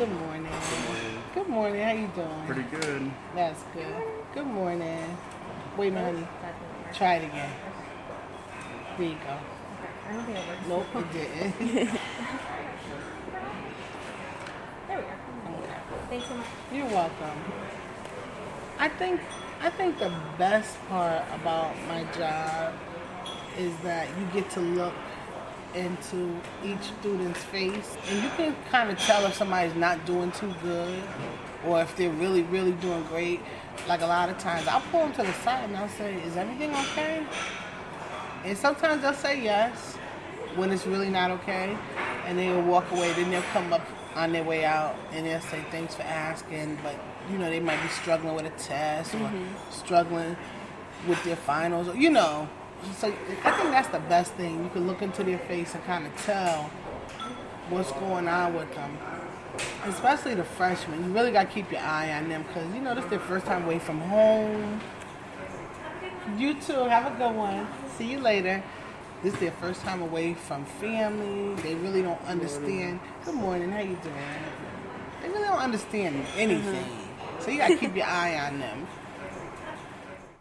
Good morning. Good morning. How you doing? Pretty good. That's good. Good morning. Wait a minute, honey. Try it again. There you go. I don't think it works. Nope, it didn't. There we go. okay. Thanks so much. You're welcome. I think I think the best part about my job is that you get to look into each student's face. And you can kind of tell if somebody's not doing too good or if they're really really doing great. Like a lot of times i'll pull them to the side and i'll say is everything okay? And sometimes they'll say yes when it's really not okay. And they'll walk away. Then they'll come up on their way out and they'll say thanks for asking. But you know they might be struggling with a test or mm-hmm. struggling with their finals. Or you know so i think that's the best thing you can look into their face and kind of tell what's going on with them especially the freshmen you really got to keep your eye on them because you know this is their first time away from home you too. Have a good one. See you later. This is their first time away from family. They really don't understand. Good morning. How you doing? They really don't understand anything. So you gotta keep your eye on them.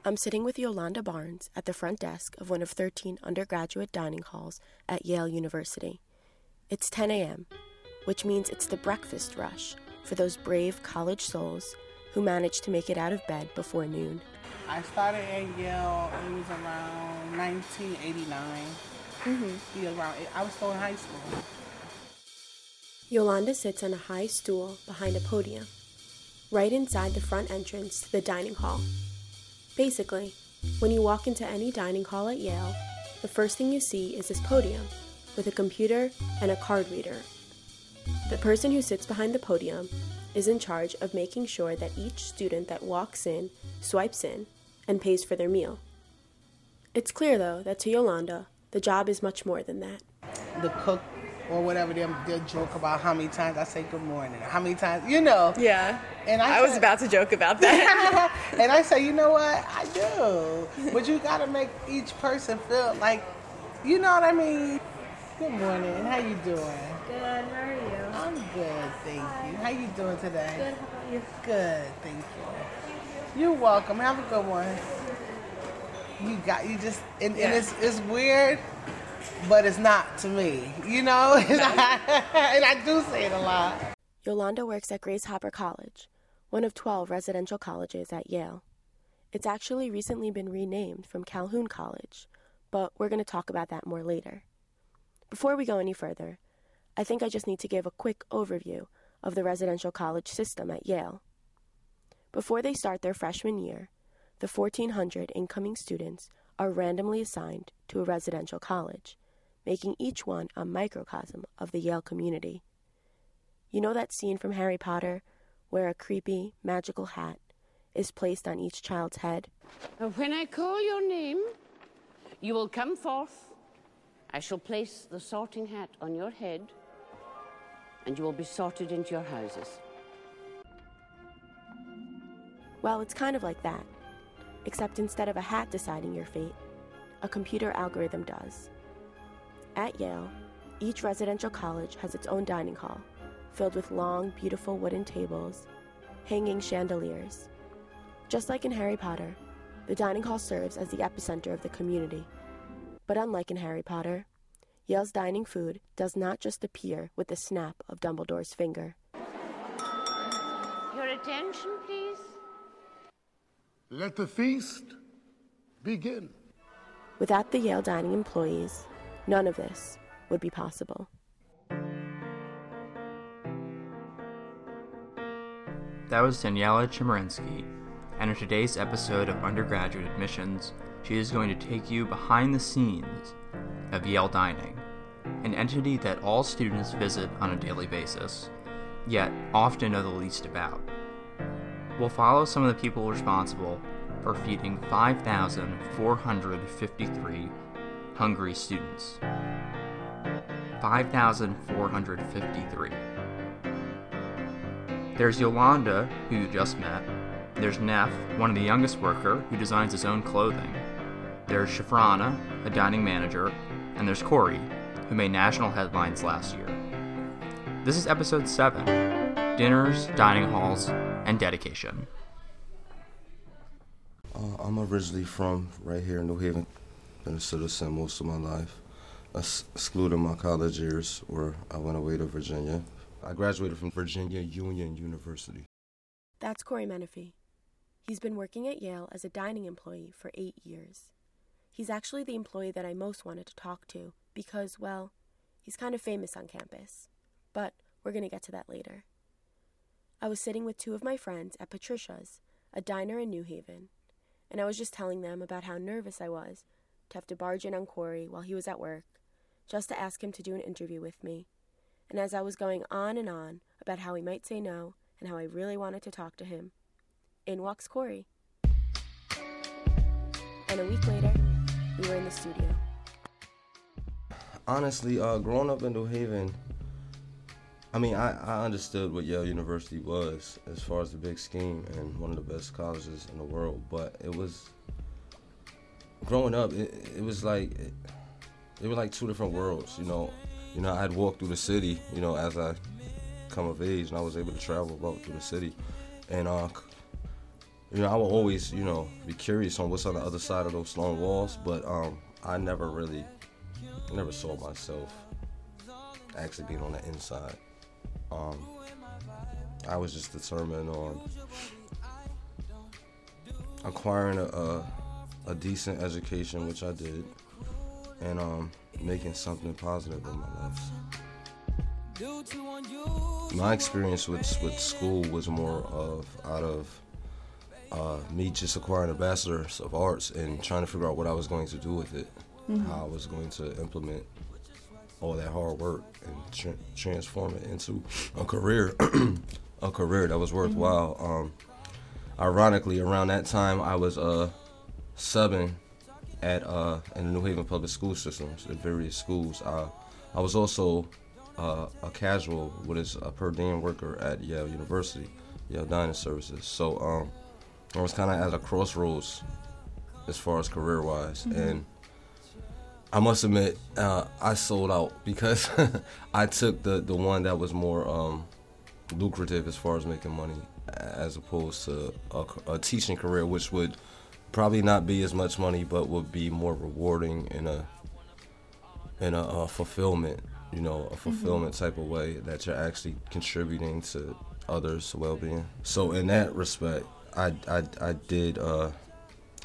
I'm sitting with Yolanda Barnes at the front desk of one of 13 undergraduate dining halls at Yale University. It's 10 a.m., which means it's the breakfast rush for those brave college souls who manage to make it out of bed before noon. I started at Yale. It was around 1989. Mm-hmm. Yeah, around. I was still in high school. Yolanda sits on a high stool behind a podium, right inside the front entrance to the dining hall. Basically, when you walk into any dining hall at Yale, the first thing you see is this podium with a computer and a card reader. The person who sits behind the podium is in charge of making sure that each student that walks in swipes in and pays for their meal. It's clear, though, that to Yolanda, the job is much more than that. The cook or whatever, they'll, they'll joke about how many times I say good morning, how many times, you know. Yeah. And I I was about to joke about that. and I say, you know what? I do. But you got to make each person feel like, you know what I mean? Good morning. How you doing? Good. How are you? I'm good, thank you. How you doing today? Good. How about you? Good, thank you. You're welcome. Have a good one. You got you just and, and it's it's weird, but it's not to me. You know, and I do say it a lot. Yolanda works at Grace Hopper College, one of 12 residential colleges at Yale. It's actually recently been renamed from Calhoun College, but we're going to talk about that more later. Before we go any further, I think I just need to give a quick overview of the residential college system at Yale. Before they start their freshman year, the 1,400 incoming students are randomly assigned to a residential college, making each one a microcosm of the Yale community. You know that scene from Harry Potter where a creepy, magical hat is placed on each child's head? When I call your name, you will come forth. I shall place the sorting hat on your head, and you will be sorted into your houses. Well, it's kind of like that, except instead of a hat deciding your fate, a computer algorithm does. At Yale, each residential college has its own dining hall, filled with long, beautiful wooden tables, hanging chandeliers. Just like in Harry Potter, the dining hall serves as the epicenter of the community. But unlike in Harry Potter, Yale's dining food does not just appear with the snap of Dumbledore's finger. Your attention. Let the feast begin. Without the Yale dining employees, none of this would be possible. That was Daniela Chemerinsky, and in today's episode of Undergraduate Admissions, she is going to take you behind the scenes of Yale Dining, an entity that all students visit on a daily basis, yet often know the least about. We'll follow some of the people responsible for feeding 5,453 hungry students. 5,453. There's Yolanda, who you just met. There's Neff, one of the youngest worker who designs his own clothing. There's Shafrana, a dining manager, and there's Corey, who made national headlines last year. This is episode 7 dinners, dining halls, and dedication. Uh, I'm originally from right here in New Haven. Been a citizen most of my life. Ex- Excluding my college years, where I went away to Virginia. I graduated from Virginia Union University. That's Corey Menafee. He's been working at Yale as a dining employee for eight years. He's actually the employee that I most wanted to talk to because, well, he's kind of famous on campus. But we're going to get to that later. I was sitting with two of my friends at Patricia's, a diner in New Haven, and I was just telling them about how nervous I was to have to barge in on Corey while he was at work, just to ask him to do an interview with me. And as I was going on and on about how he might say no and how I really wanted to talk to him, in walks Corey. And a week later, we were in the studio. Honestly, uh, growing up in New Haven, I mean, I, I understood what Yale University was as far as the big scheme and one of the best colleges in the world, but it was growing up. It, it was like it, it was like two different worlds. You know, you know, I'd walk through the city. You know, as I come of age, and I was able to travel about through the city, and uh, you know, I would always, you know, be curious on what's on the other side of those stone walls, but um, I never really, never saw myself actually being on the inside. Um, I was just determined on acquiring a, a, a decent education, which I did, and um, making something positive in my life. My experience with with school was more of out of uh, me just acquiring a bachelor's of arts and trying to figure out what I was going to do with it, how I was going to implement all that hard work and tra- transform it into a career, a career that was worthwhile. Um, ironically, around that time, I was uh, subbing at uh, in the New Haven public school systems at various schools. Uh, I was also uh, a casual, what is a per diem worker at Yale University, Yale Dining Services. So um, I was kind of at a crossroads as far as career wise, and I must admit, uh, I sold out because I took the, the one that was more um, lucrative as far as making money, as opposed to a, a teaching career, which would probably not be as much money, but would be more rewarding in a in a, uh fulfillment, you know, a fulfillment type of way that you're actually contributing to others' well-being. So in that respect, I I, I did. Uh,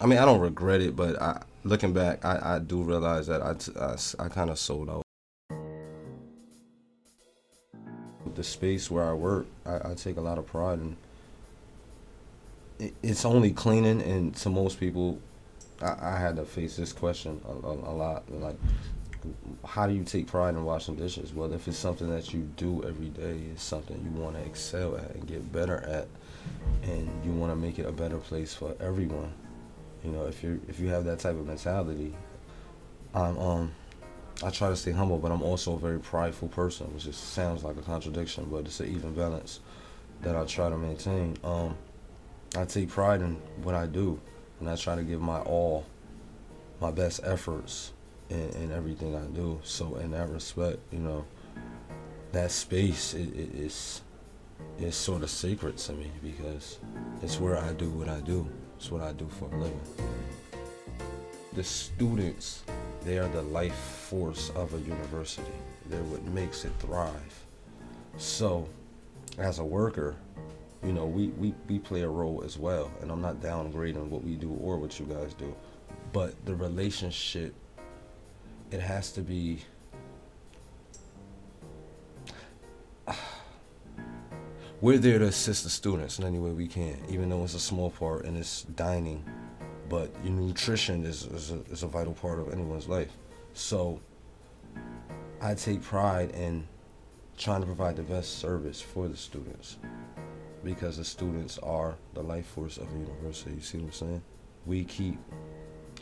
I mean, I don't regret it, but I, looking back, I, I do realize that I, I kind of sold out. The space where I work, I, I take a lot of pride in. It, it's only cleaning, and to most people, I, I had to face this question a, a, a lot. Like, how do you take pride in washing dishes? Well, if it's something that you do every day, it's something you want to excel at and get better at, and you want to make it a better place for everyone. You know, if you if you have that type of mentality, I'm um, I try to stay humble, but I'm also a very prideful person, which just sounds like a contradiction, but it's an even balance that I try to maintain. Um, I take pride in what I do, and I try to give my all, my best efforts in, in everything I do. So in that respect, you know, that space it, it is sort of sacred to me because it's where I do what I do. It's what I do for a living. The students, they are the life force of a university. They're what makes it thrive. So, as a worker, you know, we, we, we play a role as well. And I'm not downgrading what we do or what you guys do. But the relationship, it has to be we're there to assist the students in any way we can, even though it's a small part and it's dining. But your nutrition is, is, a, is a vital part of anyone's life. So I take pride in trying to provide the best service for the students because the students are the life force of a university. You see what I'm saying? We keep,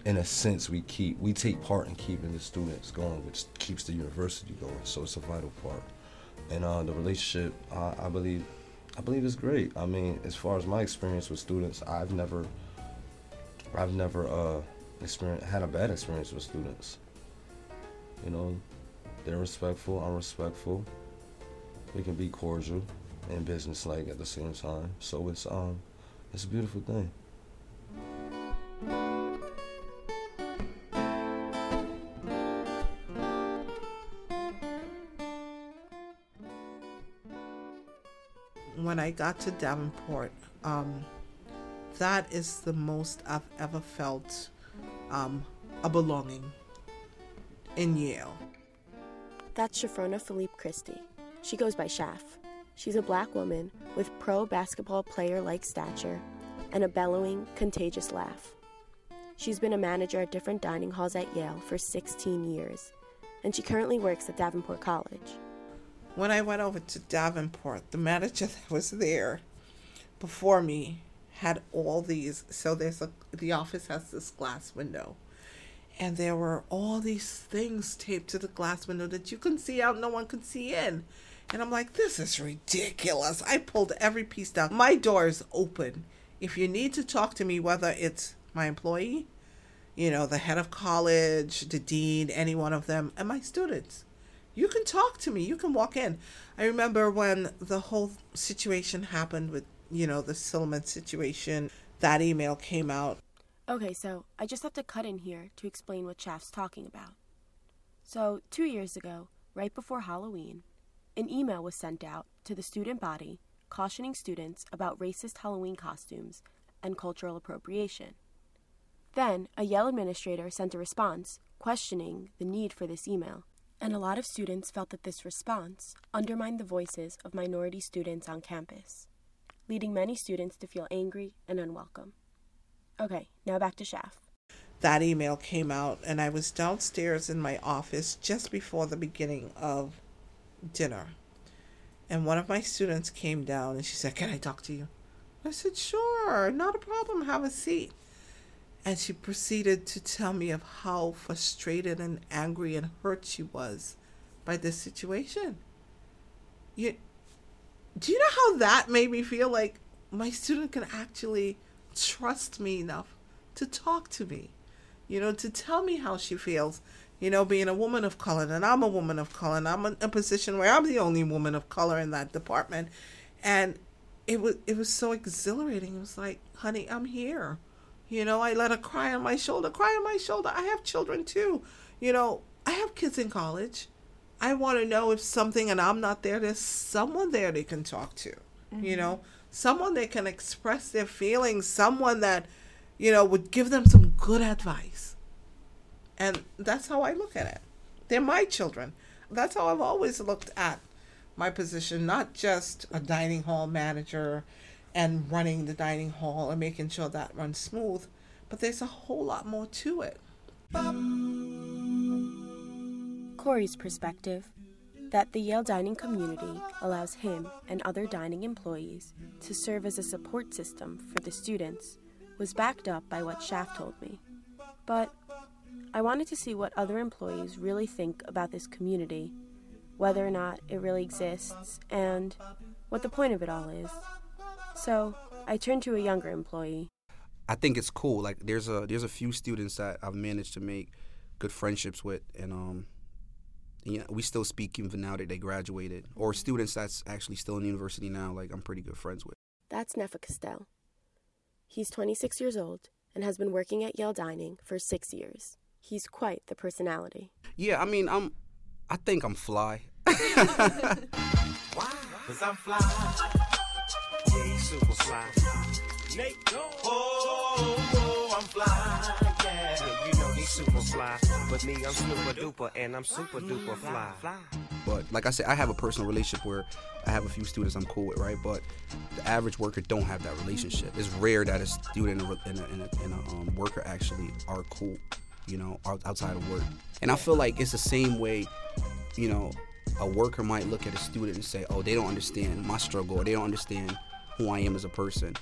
in a sense, we keep, we take part in keeping the students going, which keeps the university going. So it's a vital part. And uh, the relationship, I, I believe, I believe it's great. I mean, as far as my experience with students, I've never, I've never uh, experienced had a bad experience with students. You know, they're respectful. I'm respectful. We can be cordial. and business like at the same time. So it's um it's a beautiful thing. When I got to Davenport, um, that is the most I've ever felt um, a belonging in Yale. That's Shafrona Philippe Christie. She goes by Shaf. She's a black woman with pro basketball player like stature and a bellowing, contagious laugh. She's been a manager at different dining halls at Yale for 16 years, and she currently works at Davenport College. When I went over to Davenport, the manager that was there before me had all these. So there's a the office has this glass window, and there were all these things taped to the glass window that you can see out, no one could see in. And I'm like, this is ridiculous. I pulled every piece down. My door is open. If you need to talk to me, whether it's my employee, you know, the head of college, the dean, any one of them, and my students you can talk to me. You can walk in. I remember when the whole situation happened with, you know, the Silliman situation, that email came out. Okay, so I just have to cut in here to explain what Shaf's talking about. So, two years ago, right before Halloween, an email was sent out to the student body cautioning students about racist Halloween costumes and cultural appropriation. Then, a Yale administrator sent a response questioning the need for this email and a lot of students felt that this response undermined the voices of minority students on campus, leading many students to feel angry and unwelcome. Okay, now back to Shaf. That email came out, and I was downstairs in my office just before the beginning of dinner. And one of my students came down and she said, Can I talk to you? I said, Sure, not a problem, have a seat. And she proceeded to tell me of how frustrated and angry and hurt she was by this situation. You, do you know how that made me feel like my student can actually trust me enough to talk to me, you know, to tell me how she feels, you know, being a woman of color, and I'm a woman of color, and I'm in a position where I'm the only woman of color in that department. And it was it was so exhilarating. It was like, honey, I'm here. You know, I let her cry on my shoulder, cry on my shoulder. I have children too. You know, I have kids in college. I want to know if something and I'm not there, there's someone there they can talk to. Mm-hmm. You know, someone they can express their feelings, someone that, you know, would give them some good advice. And that's how I look at it. They're my children. That's how I've always looked at my position, not just a dining hall manager and running the dining hall and making sure that runs smooth. But there's a whole lot more to it. Corey's perspective that the Yale dining community allows him and other dining employees to serve as a support system for the students was backed up by what Shaf told me. But I wanted to see what other employees really think about this community, whether or not it really exists, and what the point of it all is. So I turned to a younger employee. I think it's cool. Like there's a there's a few students that I've managed to make good friendships with, and um, yeah, we still speak even now that they graduated, or students that's actually still in university now. Like I'm pretty good friends with. That's Nefa Castell. He's 26 years old and has been working at Yale Dining for six years. He's quite the personality. Yeah, I mean, I'm. I think I'm fly. Why? Cause I'm fly super fly. Nate, oh, oh, I'm fly. Yeah, you know he's super fly, but me, I'm super duper, and I'm super duper fly. But like I said, I have a personal relationship where I have a few students I'm cool with, right? But the average worker don't have that relationship. It's rare that a student and a, and a, and a, and a um, worker actually are cool, you know, outside of work. And I feel like it's the same way, you know, a worker might look at a student and say, "Oh, they don't understand my struggle, or they don't understand who I am as a person.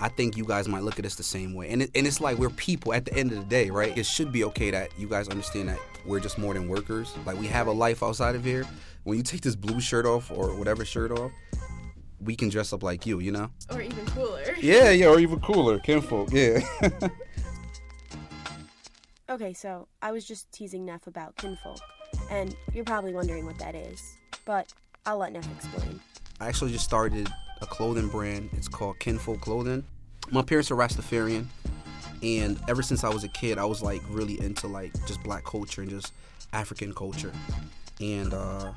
I think you guys might look at us the same way. And, it, and it's like we're people at the end of the day, right? It should be okay that you guys understand that we're just more than workers. Like we have a life outside of here. When you take this blue shirt off or whatever shirt off, we can dress up like you, you know? Or even cooler. Yeah, yeah, or even cooler. Kinfolk, yeah. okay, so I was just teasing Neff about kinfolk, and you're probably wondering what that is. But I'll let Neff explain. I actually just started a clothing brand. It's called Kinfolk Clothing. My parents are Rastafarian, and ever since I was a kid, I was like really into like just black culture and just African culture. And uh,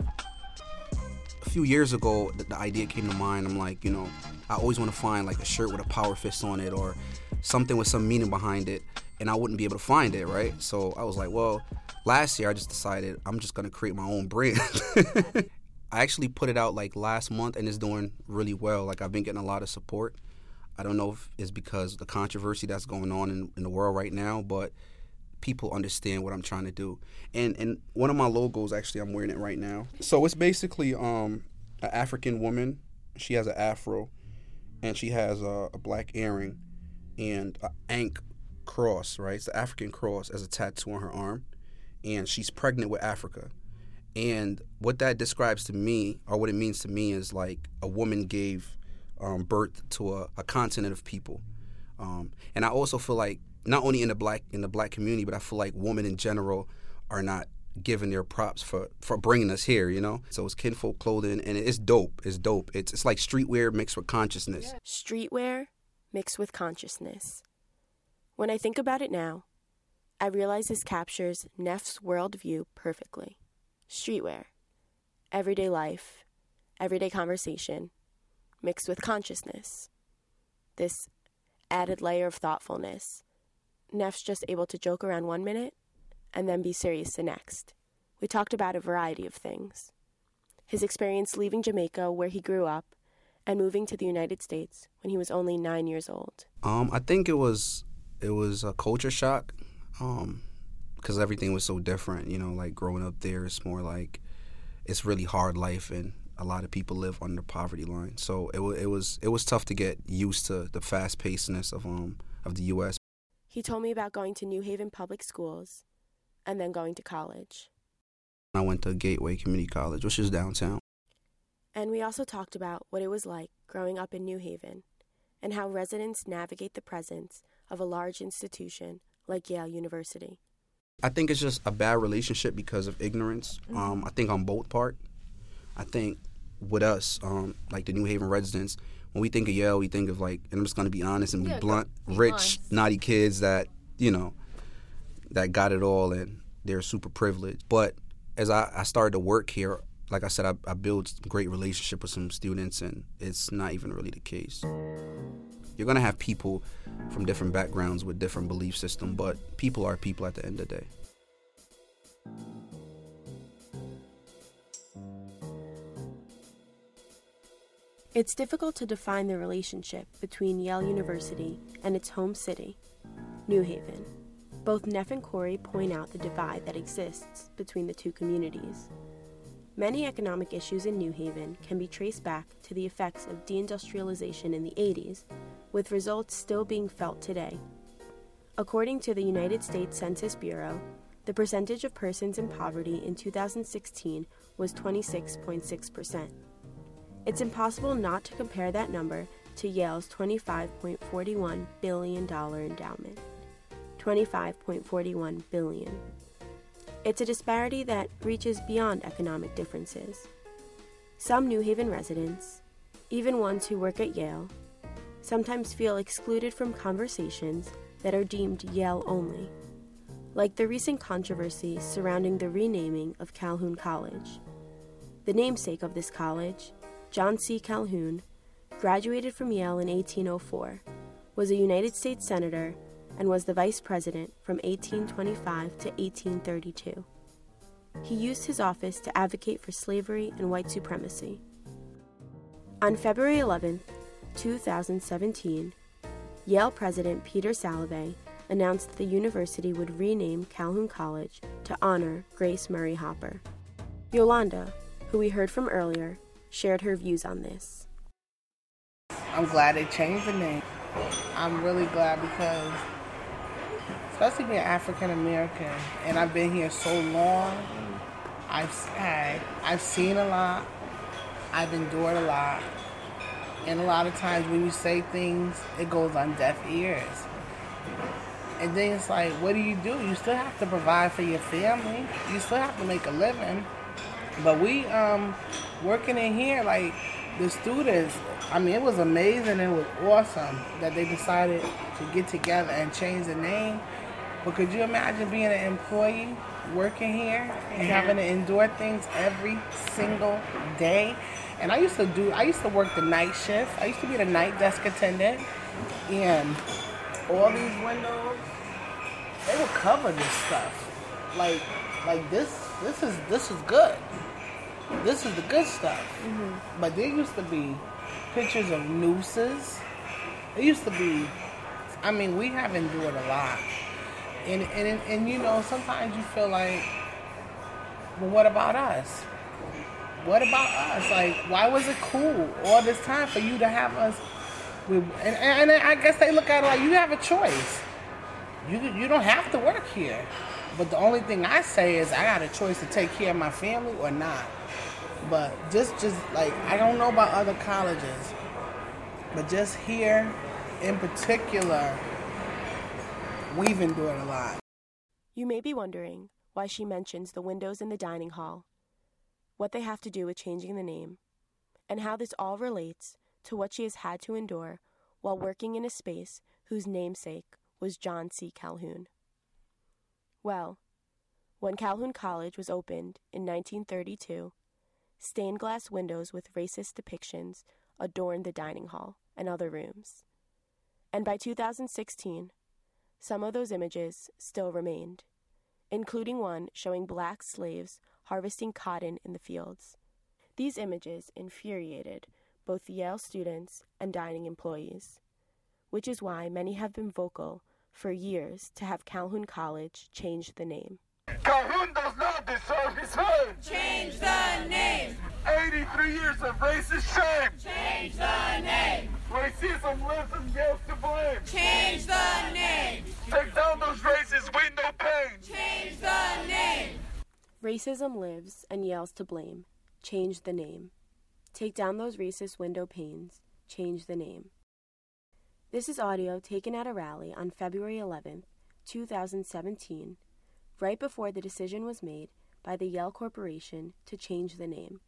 a few years ago, the, the idea came to mind. I'm like, you know, I always want to find like a shirt with a power fist on it or something with some meaning behind it, and I wouldn't be able to find it, right? So I was like, well, last year I just decided I'm just gonna create my own brand. I actually put it out like last month and it's doing really well. Like I've been getting a lot of support. I don't know if it's because the controversy that's going on in, in the world right now, but people understand what I'm trying to do. And and one of my logos actually I'm wearing it right now. So it's basically um an African woman. She has an afro and she has a, a black earring and an ankh cross, right? It's the African cross as a tattoo on her arm. And she's pregnant with Africa. And what that describes to me, or what it means to me, is like a woman gave um, birth to a, a, continent of people. Um, and I also feel like not only in the black in the black community, but I feel like women in general are not given their props for for bringing us here. You know, so it's kinfolk clothing, and it's dope. It's dope. It's it's like streetwear mixed with consciousness. Streetwear mixed with consciousness. When I think about it now, I realize this captures Neff's worldview perfectly streetwear, everyday life, everyday conversation, mixed with consciousness. This added layer of thoughtfulness. Neff's just able to joke around one minute and then be serious the next. We talked about a variety of things. His experience leaving Jamaica, where he grew up, and moving to the United States when he was only nine years old. Um, I think it was it was a culture shock. Um, because everything was so different. You know, like growing up there, it's more like it's really hard life, and a lot of people live under poverty line. So it was it was it was tough to get used to the fast pacedness of um of the U.S. He told me about going to New Haven Public Schools, and then going to college. I went to Gateway Community College, which is downtown. And we also talked about what it was like growing up in New Haven, and how residents navigate the presence of a large institution like Yale University. I think it's just a bad relationship because of ignorance. Mm-hmm. Um, I think on both part. I think with us, um, like the New Haven residents, when we think of Yale, we think of like, and I'm just gonna be honest and be Yeah, blunt, be rich, naughty kids that you know that got it all and they're super privileged. But as I, I started to work here, like I said, I, I built great relationship with some students, and it's not even really the case. You're gonna have people from different backgrounds with different belief system, but people are people at the end of the day. It's difficult to define the relationship between Yale University and its home city, New Haven. Both Neff and Corey point out the divide that exists between the two communities. Many economic issues in New Haven can be traced back to the effects of deindustrialization in the 80s, with results still being felt today. According to the United States Census Bureau, the percentage of persons in poverty in 2016 was 26.6%. It's impossible not to compare that number to Yale's $25.41 billion endowment. 25.41 billion. It's a disparity that reaches beyond economic differences. Some New Haven residents, even ones who work at Yale, sometimes feel excluded from conversations that are deemed Yale only, like the recent controversy surrounding the renaming of Calhoun College. The namesake of this college, John C. Calhoun, graduated from Yale in 1804, was a United States Senator, and was the vice president from 1825 to 1832. He used his office to advocate for slavery and white supremacy. On February 11, 2017, Yale President Peter Salovey announced the university would rename Calhoun College to honor Grace Murray Hopper. Yolanda, who we heard from earlier, shared her views on this. I'm glad they changed the name. I'm really glad because, especially being African American, and I've been here so long, I've had, I've seen a lot, I've endured a lot, and a lot of times when you say things, it goes on deaf ears. And then it's like, what do you do? You still have to provide for your family. You still have to make a living. But we um working in here like the students, I mean, it was amazing. It was awesome that they decided to get together and change the name. But could you imagine being an employee working here and having to endure things every single day? And I used to do, I used to work the night shift. I used to be the night desk attendant. And all these windows, they would cover this stuff. Like, like this, this is, this is good. This is the good stuff. Mm-hmm. But there used to be pictures of nooses. There used to be, I mean, we have endured a lot. And, and, and you know, sometimes you feel like, well, what about us? What about us? Like, why was it cool all this time for you to have us? With, and, and I guess they look at it like you have a choice. You you don't have to work here. But the only thing I say is I got a choice to take care of my family or not. But just just like I don't know about other colleges, but just here in particular, we've endured a lot. You may be wondering why she mentions the windows in the dining hall, what they have to do with changing the name, and how this all relates to what she has had to endure while working in a space whose namesake was John C. Calhoun. Well, when Calhoun College was opened in 1932, stained glass windows with racist depictions adorned the dining hall and other rooms. And by 2016, some of those images still remained, including one showing black slaves harvesting cotton in the fields. These images infuriated both Yale students and dining employees, which is why many have been vocal for years to have Calhoun College change the name. Calhoun does not deserve his name. Change the name. 83 years of racist shame. Change the name. Racism lives and Yale's to blame. Change the name. Take down those racist window panes. Change the name. Racism lives and Yale's to blame. Change the name. Take down those racist window panes. Change the name. This is audio taken at a rally on February 11th, 2017, right before the decision was made by the Yale Corporation to change the name.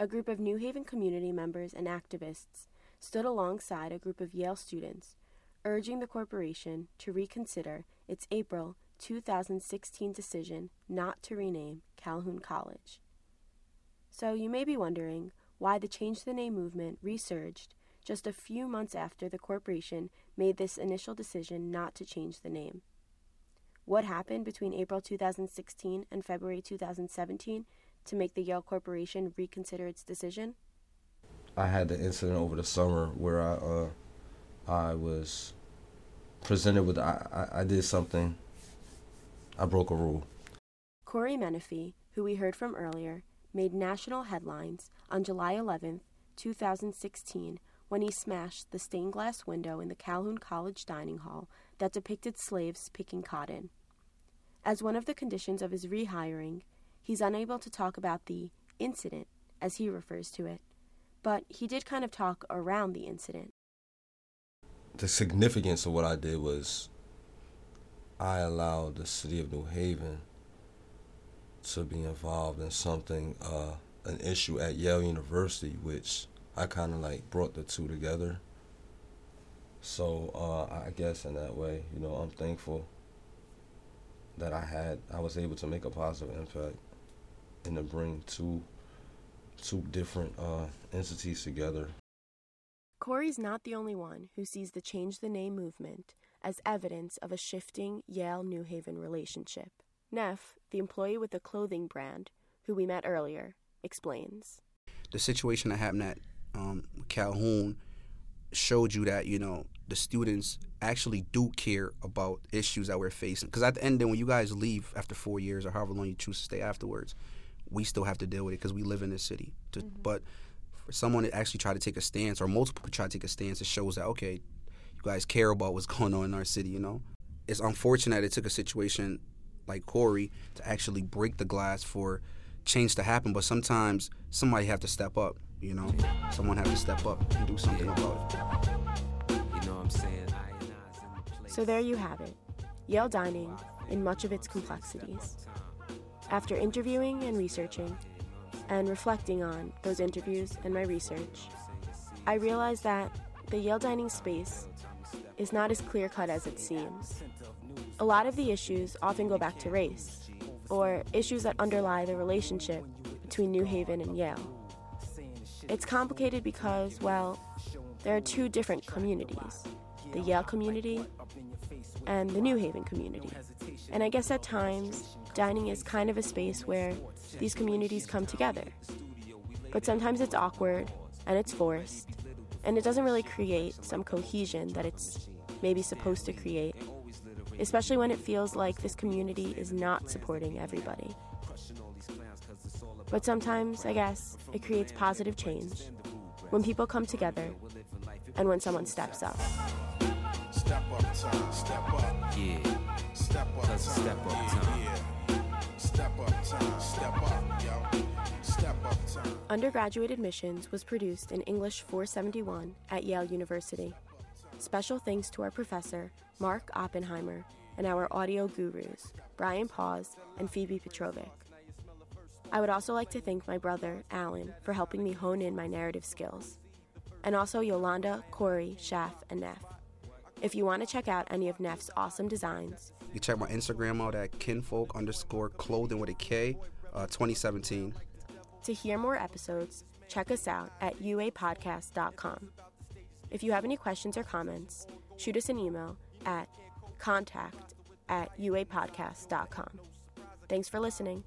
A group of New Haven community members and activists stood alongside a group of Yale students, urging the corporation to reconsider its April 2016 decision not to rename Calhoun College. So you may be wondering why the Change the Name movement resurged just a few months after the corporation made this initial decision not to change the name. What happened between April 2016 and February 2017 to make the Yale Corporation reconsider its decision? I had the incident over the summer where I uh, I was presented with I, I, I did something. I broke a rule. Corey Menafee, who we heard from earlier, made national headlines on July 11, 2016, when he smashed the stained glass window in the Calhoun College dining hall that depicted slaves picking cotton. As one of the conditions of his rehiring, he's unable to talk about the incident, as he refers to it, but he did kind of talk around the incident. The significance of what I did was I allowed the city of New Haven to be involved in something, uh, an issue at Yale University, which I kind of like brought the two together. So uh, I guess in that way, you know, I'm thankful that I had, I was able to make a positive impact and to bring two, two different uh, entities together. Corey's not the only one who sees the Change the Name movement as evidence of a shifting Yale New Haven relationship. Neff, the employee with the clothing brand, who we met earlier, explains. The situation that happened at um, Calhoun showed you that you know the students actually do care about issues that we're facing. Because at the end, then when you guys leave after four years or however long you choose to stay afterwards, we still have to deal with it because we live in this city. To, mm-hmm. But for someone to actually try to take a stance, or multiple try to take a stance, it shows that okay, you guys care about what's going on in our city. You know, it's unfortunate it took a situation like Corey to actually break the glass for change to happen. But sometimes somebody have to step up. You know, someone have to step up and do something about it. You know what I'm saying? So there you have it Yale dining in much of its complexities. After interviewing and researching, and reflecting on those interviews and my research, I realized that the Yale dining space is not as clear cut as it seems. A lot of the issues often go back to race, or issues that underlie the relationship between New Haven and Yale. It's complicated because, well, there are two different communities the Yale community and the New Haven community. And I guess at times, dining is kind of a space where these communities come together. But sometimes it's awkward and it's forced, and it doesn't really create some cohesion that it's maybe supposed to create, especially when it feels like this community is not supporting everybody. But sometimes, I guess, it creates positive change when people come together and when someone steps up. Step up time, step up. Yeah. Step up time. Step up time. Yeah. Step up time, step up, yo. Step up time. Undergraduate Admissions was produced in English 471 at Yale University. Special thanks to our professor, Mark Oppenheimer, and our audio gurus, Brian Paws and Phoebe Petrovic. I would also like to thank my brother, Alan, for helping me hone in my narrative skills, and also Yolanda, Corey, Shaf, and Neff. If you want to check out any of Neff's awesome designs, You check my Instagram out at kinfolk underscore clothing with a K, uh, 2017. to hear more episodes, check us out at uapodcast.com. If you have any questions or comments, shoot us an email at contact at uapodcast.com. Thanks for listening.